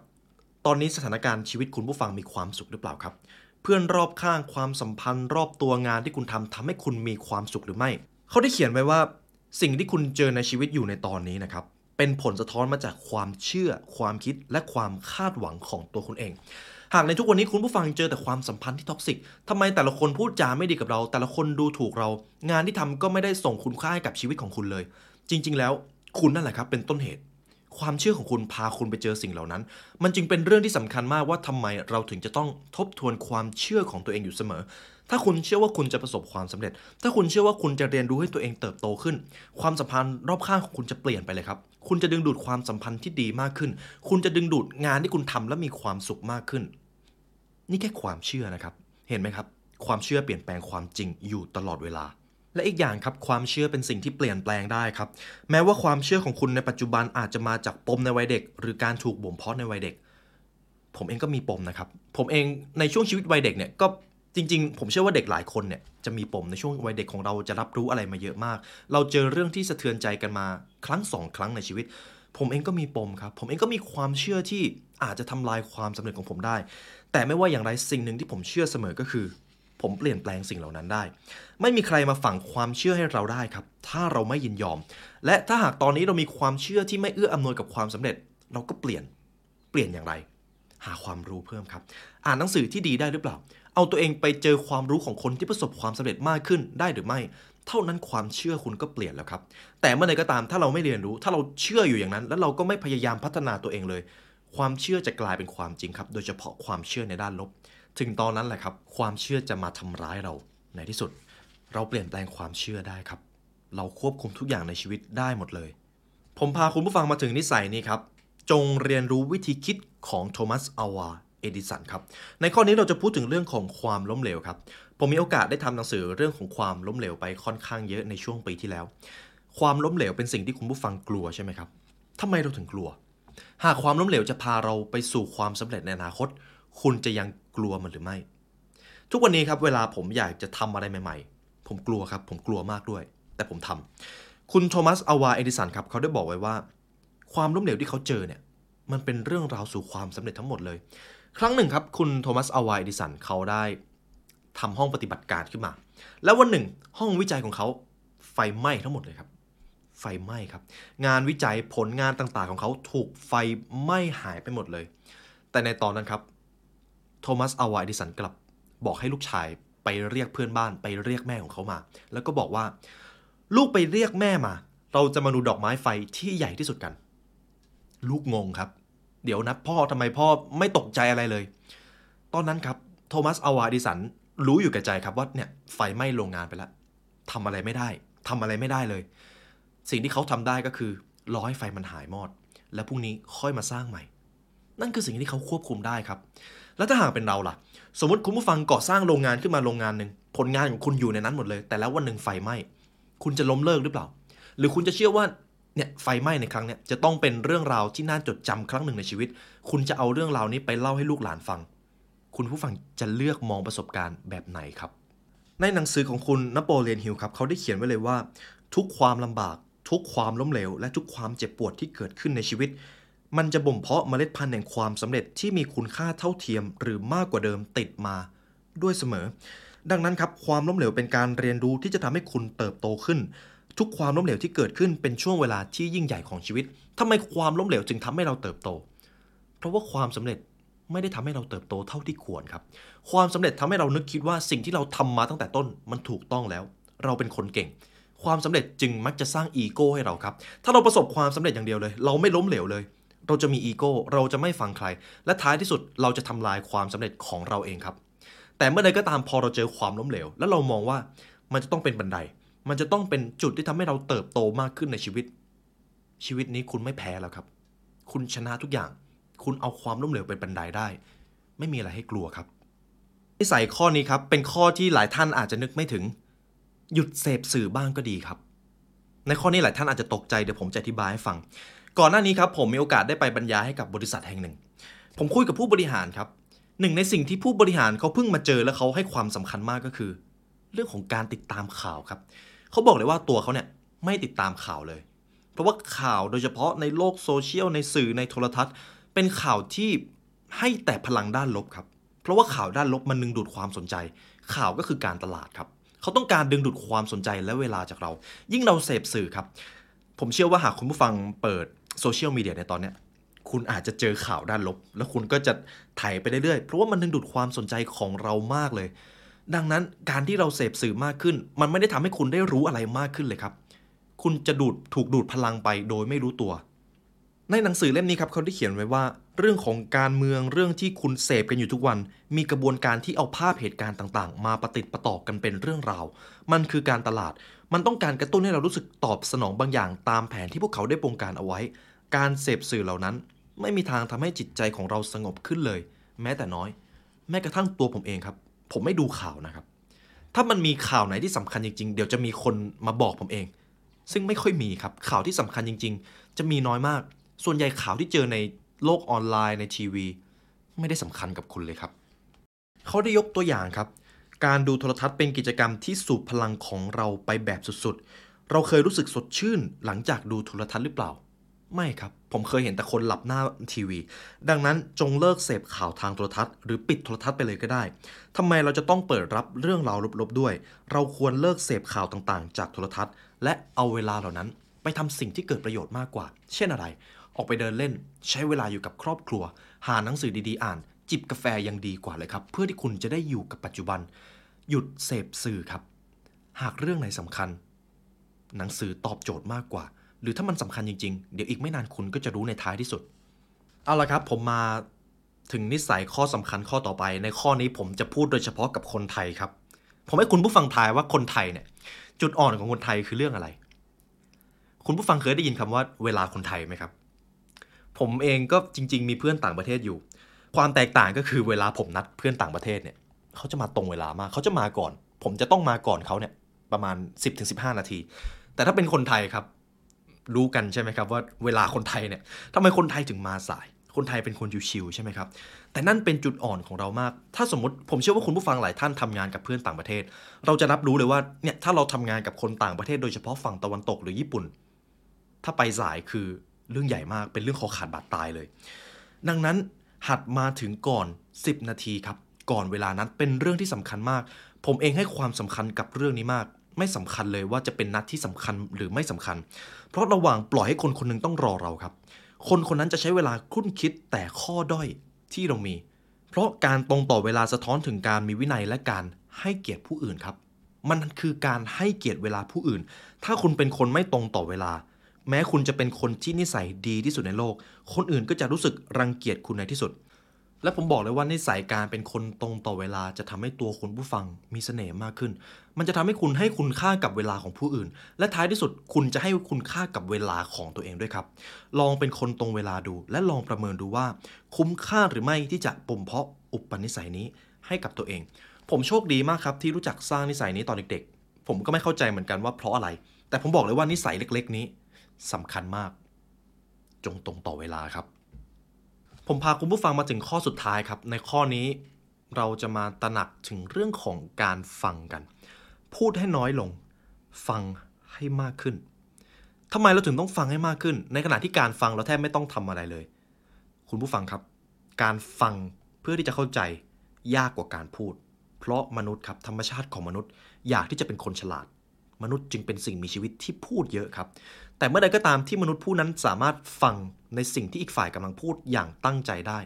Speaker 1: ตอนนี้สถานการณ์ชีวิตคุณผู้ฟังมีความสุขหรือเปล่าครับ เพื่อนรอบข้างความสัมพันธ์ รอบตัวงานที่คุณทำทำให้คุณมีความสุขหรือไม่ เขาได้เขียนไว้ว่า สิ่งที่คุณเจอในชีวิตอยู่ในตอนนี้นะครับเป็นผลสะท้อนมาจากความเชื่อ ความคิดและความคาดหวังของตัวคุณเอง หากในทุกวันนี้คุณผู้ฟังเจอแต่ความสัมพันธ์ที่ท็อกซิกทำไมแต่ละคนพูดจาไม่ดีกับเรา แต่ละคนดูถูกเรา งานที่ทำก็ไม่ได้ส่งคุณค่าให้กับชีวิตของคุณเลย จริง ๆ แล้ว คุณนั่นแหละครับเป็นต้นเหตุ ความเชื่อของคุณพาคุณไปเจอสิ่งเหล่านั้น มันจึงเป็นเรื่องที่สำคัญมากว่าทำไมเราถึงจะต้องทบทวนความเชื่อของตัวเองอยู่เสมอ ถ้าคุณเชื่อว่าคุณจะประสบความสำเร็จ ถ้าคุณเชื่อว่าคุณจะเรียนรู้ให้ตัวเองเติบโตขึ้น ความสัมพันธ์รอบข้างของคุณจะเปลี่ยนไปเลยครับคุณจะดึงดูดความสัมพันธ์ที่ดีมากขึ้น คุณจะดึงดูดงานที่คุณทำและมีความสุขมากขึ้น นี่แค่ความเชื่อนะครับ เห็นไหมครับ ความเชื่อเปลี่ยนแปลงความจริงอยู่ตลอดเวลา และอีกอย่างครับความเชื่อเป็นสิ่งที่เปลี่ยนแปลงได้ครับ แม้ว่าความเชื่อของคุณในปัจจุบันอาจจะมาจากปมในวัยเด็ก หรือการถูกบ่มเพาะในวัยเด็ก ผมเองก็มีปมนะครับ ผมเองในช่วงชีวิตวัยเด็กเนี่ยก็จริงๆ ผมเชื่อว่าเด็กหลายคนเนี่ยจะมีปมในช่วงวัยเด็กของเราจะรับรู้อะไรมาเยอะมาก เราเจอเรื่องที่สะเทือนใจกันมาครั้งสองครั้งในชีวิต ผมเองก็มีปมครับ ผมเองก็มีความเชื่อที่อาจจะทำลายความสำเร็จของผมได้ แต่ไม่ว่าอย่างไรสิ่งหนึ่งที่ผมเชื่อเสมอก็คือ ผมเปลี่ยนแปลงสิ่งเหล่านั้นได้ ไม่มีใครมาฝังความเชื่อให้เราได้ครับ ถ้าเราไม่ยินยอม และถ้าหากตอนนี้เรามีความเชื่อที่ไม่เอื้ออำนวยกับความสำเร็จ เราก็เปลี่ยนเปลี่ยนอย่างไร หาความรู้เพิ่มครับ อ่านหนังสือที่ดีได้หรือเปล่า เอาตัวเองไปเจอความรู้ของคนที่ประสบความสำเร็จมากขึ้นได้หรือไม่เท่านั้นความเชื่อคุณก็เปลี่ยนแล้วครับ แต่เมื่อใดก็ตามถ้าเราไม่เรียนรู้ ถ้าเราเชื่ออยู่อย่างนั้น แล้วเราก็ไม่พยายามพัฒนาตัวเองเลย ความเชื่อจะกลายเป็นความจริงครับ โดยเฉพาะความเชื่อในด้านลบ ถึงตอนนั้นแหละครับ ความเชื่อจะมาทำร้ายเรา ในที่สุด เราเปลี่ยนแปลงความเชื่อได้ครับ เราควบคุมทุกอย่างในชีวิตได้หมดเลย ผมพาคุณผู้ฟังมาถึงนิสัยนี้ครับ จงเรียนรู้วิธีคิดของโทมัสอัลวาเอดิสันครับ ในข้อนี้เราจะพูดถึงเรื่องของความล้มเหลวครับ ผมมีโอกาสได้ทำหนังสือเรื่องของความล้มเหลวไปค่อนข้างเยอะในช่วงปีที่แล้ว ความล้มเหลวเป็นสิ่งที่คุณผู้ฟังกลัวใช่ไหมครับทำไมเราถึงกลัว หากความล้มเหลวจะพาเราไปสู่ความสำเร็จในอนาคต คุณจะยังกลัวมันหรือไม่ ทุกวันนี้ครับเวลาผมอยากจะทำอะไรใหม่ๆ ผมกลัวครับ ผมกลัวมากด้วย แต่ผมทำคุณโทมัสอวาเอดิสันครับเขาได้บอกไว้ว่า ความล้มเหลวที่เขาเจอเนี่ย มันเป็นเรื่องราวสู่ความสำเร็จทั้งหมดเลย ครั้งหนึ่งครับคุณโทมัสอวาเอดิสันเขาได้ทำห้องปฏิบัติการขึ้นมา แล้ววันหนึ่งห้องวิจัยของเขาไฟไหม้ทั้งหมดเลยครับ ไฟไหม้ครับ งานวิจัยผลงานต่างๆของเขาถูกไฟไหม้หายไปหมดเลย แต่ในตอนนั้นครับ โทมัสอาวาอดิสันกลับบอกให้ลูกชายไปเรียกเพื่อนบ้านไปเรียกแม่ของเขามา แล้วก็บอกว่า ลูกไปเรียกแม่มา เราจะมาดูดอกไม้ไฟที่ใหญ่ที่สุดกัน ลูกงงครับ เดี๋ยวนะพ่อทำไมพ่อไม่ตกใจอะไรเลย ตอนนั้นครับโทมัสอาวาดิสันรู้อยู่แก่ใจครับว่าเนี่ยไฟไหม้โรงงานไปแล้วทำอะไรไม่ได้ทำอะไรไม่ได้เลย สิ่งที่เขาทำได้ก็คือรอให้ไฟมันหายมอด แล้วพรุ่งนี้ค่อยมาสร้างใหม่ นั่นคือสิ่งที่เขาควบคุมได้ครับ แล้วถ้าหากเป็นเราล่ะ สมมติคุณผู้ฟังก่อสร้างโรงงานขึ้นมาโรงงานหนึ่งผลงานของคุณอยู่ในนั้นหมดเลย แต่แล้ววันหนึ่งไฟไหม้คุณจะล้มเลิกหรือเปล่า หรือคุณจะเชื่อว่าเนี่ยไฟไหม้ในครั้งเนี้ยจะต้องเป็นเรื่องราวที่น่าจดจำครั้งหนึ่งในชีวิต คุณจะเอาเรื่องราวนี้ไปเล่าให้ลูกหลานฟัง คุณผู้ฟังจะเลือกมองประสบการณ์แบบไหนครับ ในหนังสือของคุณนโปเลียนฮิลครับเขาได้เขียนไว้เลยว่า ทุกความลำบาก ทุกความล้มเหลว และทุกความเจ็บปวดที่เกิดขึ้นในชีวิต มันจะบ่มเพาะเมล็ดพันธุ์แห่งความสำเร็จที่มีคุณค่าเท่าเทียม หรือมากกว่าเดิมติดมาด้วยเสมอ ดังนั้นครับความล้มเหลวเป็นการเรียนรู้ที่จะทำให้คุณเติบโตขึ้น ทุกความล้มเหลวที่เกิดขึ้นเป็นช่วงเวลาที่ยิ่งใหญ่ของชีวิตทำไมความล้มเหลวจึงทำให้เราเติบโต เพราะว่าความสำเร็จไม่ได้ทำให้เราเติบโตเท่าที่ควรครับ ความสำเร็จทำให้เรานึกคิดว่าสิ่งที่เราทำมาตั้งแต่ต้นมันถูกต้องแล้ว เราเป็นคนเก่ง ความสำเร็จจึงมักจะสร้างอีโก้ให้เราครับ ถ้าเราประสบความสำเร็จอย่างเดียวเลย เราไม่ล้มเหลวเลย เราจะมีอีโก้ เราจะไม่ฟังใคร และท้ายที่สุดเราจะทำลายความสำเร็จของเราเองครับ แต่เมื่อใดก็ตามพอเราเจอความล้มเหลว แล้วเรามองว่ามันจะต้องเป็นบันได มันจะต้องเป็นจุดที่ทำให้เราเติบโตมากขึ้นในชีวิต ชีวิตนี้คุณไม่แพ้แล้วครับ คุณชนะทุกอย่าง คุณเอาความล้มเหลวเป็นบันไดได้ ไม่มีอะไรให้กลัวครับนิสัยข้อนี้ครับเป็นข้อที่หลายท่านอาจจะนึกไม่ถึง หยุดเสพสื่อบ้างก็ดีครับ ในข้อนี้หลายท่านอาจจะตกใจเดี๋ยวผมจะอธิบายให้ฟัง ก่อนหน้านี้ครับผมมีโอกาสได้ไปบรรยายให้กับบริษัทแห่งหนึ่ง ผมคุยกับผู้บริหารครับหนึ่งในสิ่งที่ผู้บริหารเขาเพิ่งมาเจอและเขาให้ความสำคัญมากก็คือ เรื่องของการติดตามข่าวครับ เขาบอกเลยว่าตัวเขาเนี่ยไม่ติดตามข่าวเลย เพราะว่าข่าวโดยเฉพาะในโลกโซเชียลในสื่อในโทรทัศน์ เป็นข่าวที่ให้แต่พลังด้านลบครับ เพราะว่าข่าวด้านลบมันดึงดูดความสนใจ ข่าวก็คือการตลาดครับ เขาต้องการดึงดูดความสนใจและเวลาจากเรา ยิ่งเราเสพสื่อครับ ผมเชื่อว่าหากคุณผู้ฟังเปิดโซเชียลมีเดียในตอนนี้คุณอาจจะเจอข่าวด้านลบ แล้วคุณก็จะไถไปเรื่อยๆ เพราะว่ามันดึงดูดความสนใจของเรามากเลย ดังนั้นการที่เราเสพสื่อมากขึ้น มันไม่ได้ทำให้คุณได้รู้อะไรมากขึ้นเลยครับ คุณจะดูดถูกดูดพลังไปโดยไม่รู้ตัว ในหนังสือเล่มนี้ครับเขาได้เขียนไว้ว่า เรื่องของการเมืองเรื่องที่คุณเสพกันอยู่ทุกวัน มีกระบวนการที่เอาภาพเหตุการณ์ต่างๆ มาประติดประต่อกันเป็นเรื่องราว มันคือการตลาด มันต้องการกระตุ้นให้เรารู้สึกตอบสนองบางอย่าง ตามแผนที่พวกเขาได้บงการเอาไว้ การเสพสื่อเหล่านั้น ไม่มีทางทำให้จิตใจของเราสงบขึ้นเลย แม้แต่น้อย แม้กระทั่งตัวผมเองครับ ผมไม่ดูข่าวนะครับ ถ้ามันมีข่าวไหนที่สำคัญจริงๆ เดี๋ยวจะมีคนมาบอกผมเอง ซึ่งไม่ค่อยมีครับข่าวที่สำคัญจริง ๆ จะมีน้อยมาก ส่วนใหญ่ข่าวที่เจอในโลกออนไลน์ในทีวี ไม่ได้สำคัญกับคุณเลยครับ เขาได้ยกตัวอย่างครับ การดูโทรทัศน์เป็นกิจกรรมที่สูบพลังของเราไปแบบสุดๆ เราเคยรู้สึกสดชื่นหลังจากดูโทรทัศน์หรือเปล่า ไม่ครับ ผมเคยเห็นแต่คนหลับหน้าทีวี ดังนั้นจงเลิกเสพข่าวทางโทรทัศน์ หรือปิดโทรทัศน์ไปเลยก็ได้ทำไมเราจะต้องเปิดรับเรื่องราวลบๆด้วย เราควรเลิกเสพข่าวต่างๆ จากโทรทัศน์ และเอาเวลาเหล่านั้น ไปทำสิ่งที่เกิดประโยชน์มากกว่า เช่นอะไร ออกไปเดินเล่น ใช้เวลาอยู่กับครอบครัว หาหนังสือดีๆ อ่าน จิบกาแฟยังดีกว่าเลยครับ เพื่อที่คุณจะได้อยู่กับปัจจุบัน หยุดเสพสื่อครับ หากเรื่องไหนสำคัญ หนังสือตอบโจทย์มากกว่า หรือถ้ามันสำคัญจริง ๆ เดี๋ยวอีกไม่นานคุณก็จะรู้ในท้ายที่สุด เอาละครับ ผมมาถึงนิสัยข้อสำคัญข้อต่อไป ในข้อนี้ผมจะพูดโดยเฉพาะกับคนไทยครับ ผมให้คุณผู้ฟังทายว่าคนไทยเนี่ย จุดอ่อนของคนไทยคือเรื่องอะไร คุณผู้ฟังเคยได้ยินคำว่าเวลาคนไทยไหมครับ ผมเองก็จริง ๆ มีเพื่อนต่างประเทศอยู่ ความแตกต่างก็คือเวลาผมนัดเพื่อนต่างประเทศเนี่ยเขาจะมาตรงเวลามากเขาจะมาก่อน ผมจะต้องมาก่อนเขาเนี่ยประมาณ 10-15 นาที แต่ถ้าเป็นคนไทยครับรู้กันใช่ไหมครับว่าเวลาคนไทยเนี่ยทำไมคนไทยถึงมาสาย คนไทยเป็นคนชิวๆใช่ไหมครับ แต่นั่นเป็นจุดอ่อนของเรามาก ถ้าสมมติผมเชื่อว่าคุณผู้ฟังหลายท่านทำงานกับเพื่อนต่างประเทศ เราจะรับรู้เลยว่าเนี่ยถ้าเราทำงานกับคนต่างประเทศ โดยเฉพาะฝั่งตะวันตกหรือญี่ปุ่น ถ้าไปสายคือ เรื่องใหญ่มากเป็นเรื่องคอขาดบาดตายเลย ดังนั้นหัดมาถึงก่อน 10 นาทีครับ ก่อนเวลานั้นเป็นเรื่องที่สำคัญมาก ผมเองให้ความสำคัญกับเรื่องนี้มาก ไม่สำคัญเลยว่าจะเป็นนัดที่สำคัญหรือไม่สำคัญ เพราะระหว่างปล่อยให้คนคนหนึงต้องรอเราครับ คนคนนั้นจะใช้เวลาคุ้นคิดแต่ข้อด้อยที่เรามี เพราะการตรงต่อเวลาสะท้อนถึงการมีวินัยและการให้เกียรติผู้อื่นครับ มันคือการให้เกียรติเวลาผู้อื่น ถ้าคุณเป็นคนไม่ตรงต่อเวลา แม้คุณจะเป็นคนที่นิสัยดีที่สุดในโลก คนอื่นก็จะรู้สึกรังเกียจคุณในที่สุด และผมบอกเลยว่านิสัยการเป็นคนตรงต่อเวลาจะทำให้ตัวคุณผู้ฟังมีเสน่ห์มากขึ้น มันจะทำให้คุณให้คุณค่ากับเวลาของผู้อื่น และท้ายที่สุดคุณจะให้คุณค่ากับเวลาของตัวเองด้วยครับ ลองเป็นคนตรงเวลาดู และลองประเมินดูว่า คุ้มค่าหรือไม่ที่จะบ่มเพาะอุปนิสัยนี้ให้กับตัวเอง ผมโชคดีมากครับที่รู้จักสร้างนิสัยนี้ตอนเด็กๆ ผมก็ไม่เข้าใจเหมือนกันว่าเพราะอะไร แต่ผมบอกเลยว่านิสัยเล็ก ๆ นี้ สำคัญมาก จงตรงต่อเวลาครับ ผมพาคุณผู้ฟังมาถึงข้อสุดท้ายครับ ในข้อนี้เราจะมาตระหนักถึงเรื่องของการฟังกัน พูดให้น้อยลง ฟังให้มากขึ้นทำไมเราถึงต้องฟังให้มากขึ้น ในขณะที่การฟังเราแทบไม่ต้องทำอะไรเลย คุณผู้ฟังครับ การฟังเพื่อที่จะเข้าใจยากกว่าการพูด เพราะมนุษย์ครับธรรมชาติของมนุษย์ อยากที่จะเป็นคนฉลาด มนุษย์จึงเป็นสิ่งมีชีวิตที่พูดเยอะครับ แต่เมื่อใดก็ตามที่มนุษย์ผู้นั้นสามารถฟังในสิ่งที่อีกฝ่ายกำลังพูดอย่างตั้งใจได้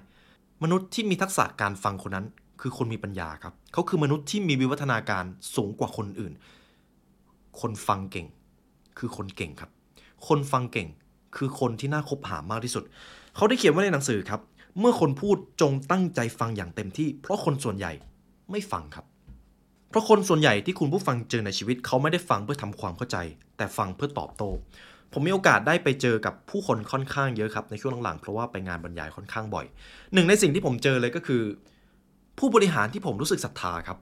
Speaker 1: มนุษย์ที่มีทักษะการฟังคนนั้น คือคนมีปัญญาครับ เขาคือมนุษย์ที่มีวิวัฒนาการสูงกว่าคนอื่น คนฟังเก่ง คือคนเก่งครับ คนฟังเก่ง คือคนที่น่าคบหามากที่สุด เขาได้เขียนไว้ในหนังสือครับ เมื่อคนพูดจงตั้งใจฟังอย่างเต็มที่ เพราะคนส่วนใหญ่ไม่ฟังครับเพราะคนส่วนใหญ่ที่คุณผู้ฟังเจอในชีวิตเขาไม่ได้ฟังเพื่อทำความเข้าใจ แต่ฟังเพื่อตอบโต้ ผมมีโอกาสได้ไปเจอกับผู้คนค่อนข้างเยอะครับในช่วงหลังๆ เพราะว่าไปงานบรรยายค่อนข้างบ่อย หนึ่งในสิ่งที่ผมเจอเลยก็คือ ผู้บริหารที่ผมรู้สึกศรัทธาครับ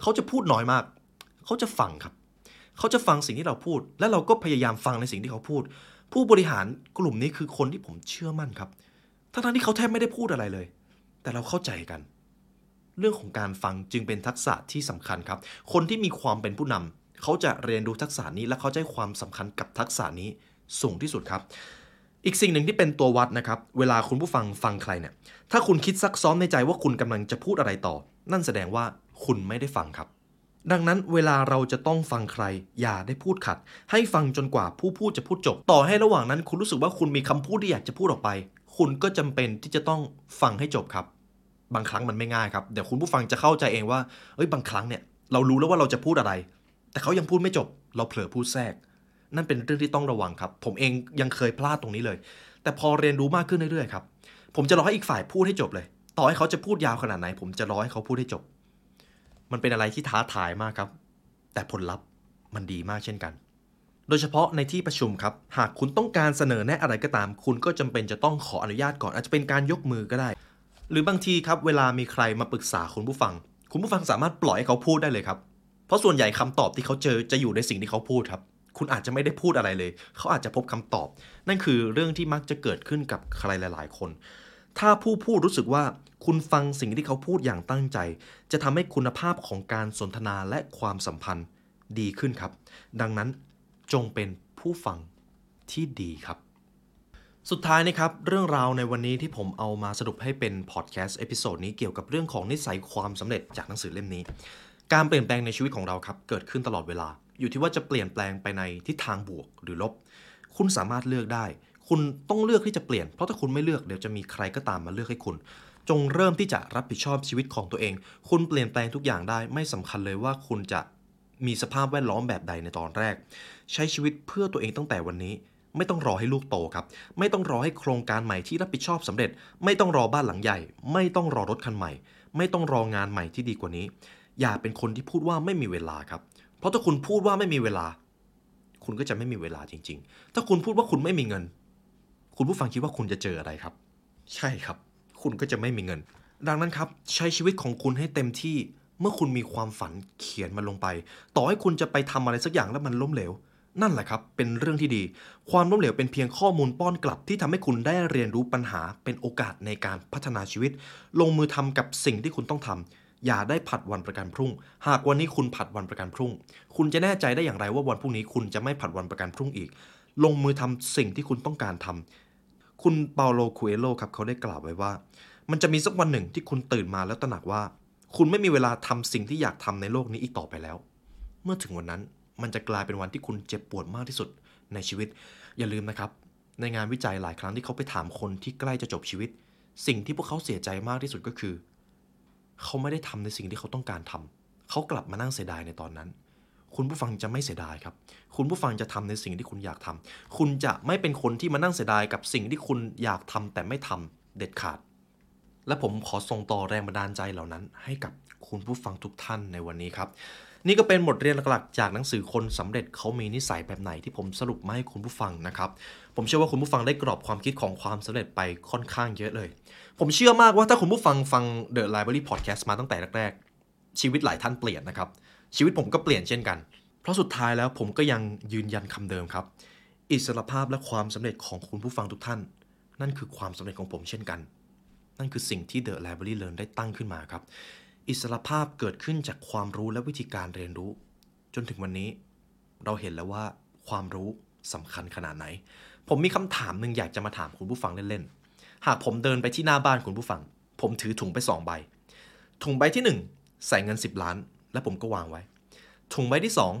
Speaker 1: เขาจะพูดน้อยมาก เขาจะฟังครับ เขาจะฟังสิ่งที่เราพูด และเราก็พยายามฟังในสิ่งที่เขาพูด ผู้บริหารกลุ่มนี้คือคนที่ผมเชื่อมั่นครับทั้งๆที่เขาแทบไม่ได้พูดอะไรเลย แต่เราเข้าใจกัน เรื่องของการฟังจึงเป็นทักษะที่สำคัญครับ คนที่มีความเป็นผู้นำเขาจะเรียนรู้ทักษะนี้และเขาจะให้ความสำคัญกับทักษะนี้ สูงที่สุดครับ อีกสิ่งหนึ่งที่เป็นตัววัดนะครับ เวลาคุณผู้ฟังฟังใครเนี่ย ถ้าคุณคิดซักซ้อมในใจว่าคุณกำลังจะพูดอะไรต่อ นั่นแสดงว่าคุณไม่ได้ฟังครับ ดังนั้นเวลาเราจะต้องฟังใคร อย่าได้พูดขัด ให้ฟังจนกว่าผู้พูดจะพูดจบ ต่อให้ระหว่างนั้นคุณรู้สึกว่าคุณมีคำพูดที่อยากจะพูดออกไป คุณก็จำเป็นที่จะต้องฟังให้จบครับ บางครั้งมันไม่ง่ายครับ เดี๋ยวคุณผู้ฟังจะเข้าใจเองว่า เอ้ยบางครั้งเนี่ยเรารู้แล้วว่าเราจะพูดอะไร แต่เขายังพูดไม่จบ เราเผลอพูดแทรก นั่นเป็นเรื่องที่ต้องระวังครับ ผมเองยังเคยพลาดตรงนี้เลย แต่พอเรียนรู้มากขึ้นเรื่อยๆครับ ผมจะรอให้อีกฝ่ายพูดให้จบเลย ต่อให้เขาจะพูดยาวขนาดไหน ผมจะรอให้เขาพูดให้จบ มันเป็นอะไรที่ท้าทายมากครับ แต่ผลลัพธ์มันดีมากเช่นกัน โดยเฉพาะในที่ประชุมครับ หากคุณต้องการเสนอแนะอะไรก็ตาม คุณก็จำเป็นจะต้องขออนุญาตก่อน อาจจะเป็นการยกมือก็ได้ หรือบางทีครับเวลามีใครมาปรึกษาคุณผู้ฟัง คุณผู้ฟังสามารถปล่อยให้เขาพูดได้เลยครับ เพราะส่วนใหญ่คำตอบที่เขาเจอจะอยู่ในสิ่งที่เขาพูดครับ คุณอาจจะไม่ได้พูดอะไรเลย เขาอาจจะพบคำตอบ นั่นคือเรื่องที่มักจะเกิดขึ้นกับใครหลาย ๆ คน ถ้าผู้พูดรู้สึกว่าคุณฟังสิ่งที่เขาพูดอย่างตั้งใจ จะทำให้คุณภาพของการสนทนาและความสัมพันธ์ดีขึ้นครับ ดังนั้นจงเป็นผู้ฟังที่ดีครับ สุดท้ายนะครับ เรื่องราวในวันนี้ที่ผมเอามาสรุปให้เป็นพอดแคสต์ episode นี้เกี่ยวกับเรื่องของนิสัยความสำเร็จจากหนังสือเล่มนี้ การเปลี่ยนแปลงในชีวิตของเราครับ เกิดขึ้นตลอดเวลา อยู่ที่ว่าจะเปลี่ยนแปลงไปในทิศทางบวกหรือลบ คุณสามารถเลือกได้ คุณต้องเลือกที่จะเปลี่ยน เพราะถ้าคุณไม่เลือกเดี๋ยวจะมีใครก็ตามมาเลือกให้คุณ จงเริ่มที่จะรับผิดชอบชีวิตของตัวเอง คุณเปลี่ยนแปลงทุกอย่างได้ ไม่สำคัญเลยว่าคุณจะมีสภาพแวดล้อมแบบใดในตอนแรก ใช้ชีวิตเพื่อตัวเองตั้งแต่วันนี้ ไม่ต้องรอให้ลูกโตครับ ไม่ต้องรอให้โครงการใหม่ที่รับผิดชอบสำเร็จ ไม่ต้องรอบ้านหลังใหญ่ ไม่ต้องรอรถคันใหม่ ไม่ต้องรองานใหม่ที่ดีกว่านี้ อย่าเป็นคนที่พูดว่าไม่มีเวลาครับ เพราะถ้าคุณพูดว่าไม่มีเวลา คุณก็จะไม่มีเวลาจริง ๆ ถ้าคุณพูดว่าคุณไม่มีเงิน คุณผู้ฟังคิดว่าคุณจะเจออะไรครับ ใช่ครับ คุณก็จะไม่มีเงิน ดังนั้นครับ ใช้ชีวิตของคุณให้เต็มที่เมื่อคุณมีความฝันเขียนมันลงไป ต่อให้คุณจะไปทำอะไรสักอย่างแล้วมันล้มเหลว นั่นแหละครับ เป็นเรื่องที่ดี ความล้มเหลวเป็นเพียงข้อมูลป้อนกลับที่ทำให้คุณได้เรียนรู้ปัญหาเป็นโอกาสในการพัฒนาชีวิต ลงมือทำกับสิ่งที่คุณต้องทำ อย่าได้ผัดวันประกันพรุ่ง หากวันนี้คุณผัดวันประกันพรุ่ง คุณจะแน่ใจได้อย่างไรว่าวันพรุ่งนี้คุณจะไม่ผัดวันประกันพรุ่งอีก ลงมือทำสิ่งที่คุณต้องการทำคุณเปาโลคูเอโลครับเขาได้กล่าวไว้ว่า มันจะมีสักวันหนึ่งที่คุณตื่นมาแล้วตระหนักว่า คุณไม่มีเวลาทำสิ่งที่อยากทำในโลกนี้อีกต่อไปแล้ว เมื่อถึงวันนั้นมันจะกลายเป็นวันที่คุณเจ็บปวดมากที่สุดในชีวิต อย่าลืมนะครับ ในงานวิจัยหลายครั้งที่เขาไปถามคนที่ใกล้จะจบชีวิต สิ่งที่พวกเขาเสียใจมากที่สุดก็คือ เขาไม่ได้ทำในสิ่งที่เขาต้องการทำเขากลับมานั่งเสียดายในตอนนั้น คุณผู้ฟังจะไม่เสียดายครับ คุณผู้ฟังจะทำในสิ่งที่คุณอยากทำคุณจะไม่เป็นคนที่มานั่งเสียดายกับสิ่งที่คุณอยากทำแต่ไม่ทำเด็ดขาด และผมขอส่งต่อแรงบันดาลใจเหล่านั้น ให้กับคุณผู้ฟังทุกท่านในวันนี้ครับ นี่ก็เป็นบทเรียนหลักๆ จากหนังสือคนสำเร็จเขามีนิสัยแบบไหนที่ผมสรุปมาให้คุณผู้ฟังนะครับ ผมเชื่อว่าคุณผู้ฟังได้กรอบความคิดของความสำเร็จไปค่อนข้างเยอะเลย ผมเชื่อมากว่าถ้าคุณผู้ฟังฟัง The Library Podcast มาตั้งแต่แรกๆ ชีวิตหลายท่านเปลี่ยนนะครับ ชีวิตผมก็เปลี่ยนเช่นกัน เพราะสุดท้ายแล้วผมก็ยังยืนยันคำเดิมครับ อิสรภาพและความสำเร็จของคุณผู้ฟังทุกท่าน นั่นคือความสำเร็จของผมเช่นกัน นั่นคือสิ่งที่ The Library Learn ได้ตั้งขึ้นมาครับ อิสรภาพเกิดขึ้นจากความรู้และวิธีการเรียนรู้ จนถึงวันนี้ เราเห็นแล้วว่าความรู้สำคัญขนาดไหน ผมมีคำถามหนึ่งอยากจะมาถามคุณผู้ฟังเล่นๆ หากผมเดินไปที่หน้าบ้านคุณผู้ฟัง ผมถือถุงไปสองใบ ถุงใบที่หนึ่งใส่เงิน 10 ล้าน และผมก็วางไว้ ถุงใบที่สอง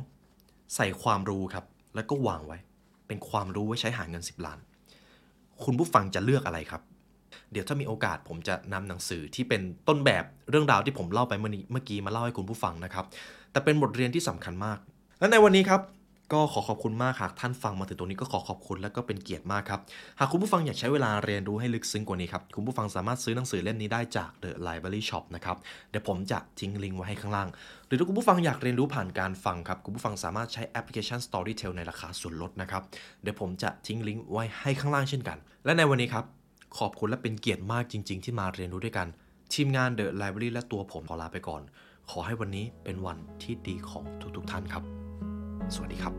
Speaker 1: ใส่ความรู้ครับ แล้วก็วางไว้ เป็นความรู้ไว้ใช้หาเงิน 10 ล้าน คุณผู้ฟังจะเลือกอะไรครับ เดี๋ยวถ้ามีโอกาสผมจะนำหนังสือที่เป็นต้นแบบเรื่องราวที่ผมเล่าไปเมื่อกี้มาเล่าให้คุณผู้ฟังนะครับ แต่เป็นบทเรียนที่สำคัญมาก และในวันนี้ครับก็ขอขอบคุณมากหากท่านฟังมาถึงตรงนี้ก็ขอขอบคุณและก็เป็นเกียรติมากครับ หากคุณผู้ฟังอยากใช้เวลาเรียนรู้ให้ลึกซึ้งกว่านี้ครับ คุณผู้ฟังสามารถซื้อหนังสือเล่มนี้ได้จาก The Library Shop นะครับ เดี๋ยวผมจะทิ้งลิงก์ไว้ให้ข้างล่าง หรือถ้าคุณผู้ฟังอยากเรียนรู้ผ่านการฟังครับ คุณผู้ฟังสามารถใช้แอปพลิเคชัน Storytel ในราคาส่วนลดนะครับ เดี๋ยวผมจะทิ้งลิงก์ไว้ให้ข้างล่างเช่นกัน และในวันนี้ครับ ขอบคุณและเป็นเกียรติมากจริง ๆ ที่มาเรียนรู้ด้วยกัน ทีมงาน The Library และตัวผมขอลาไปก่อน ขอให้วันนี้เป็นวันที่ดีของทุกๆท่านครับ สวัสดีครับ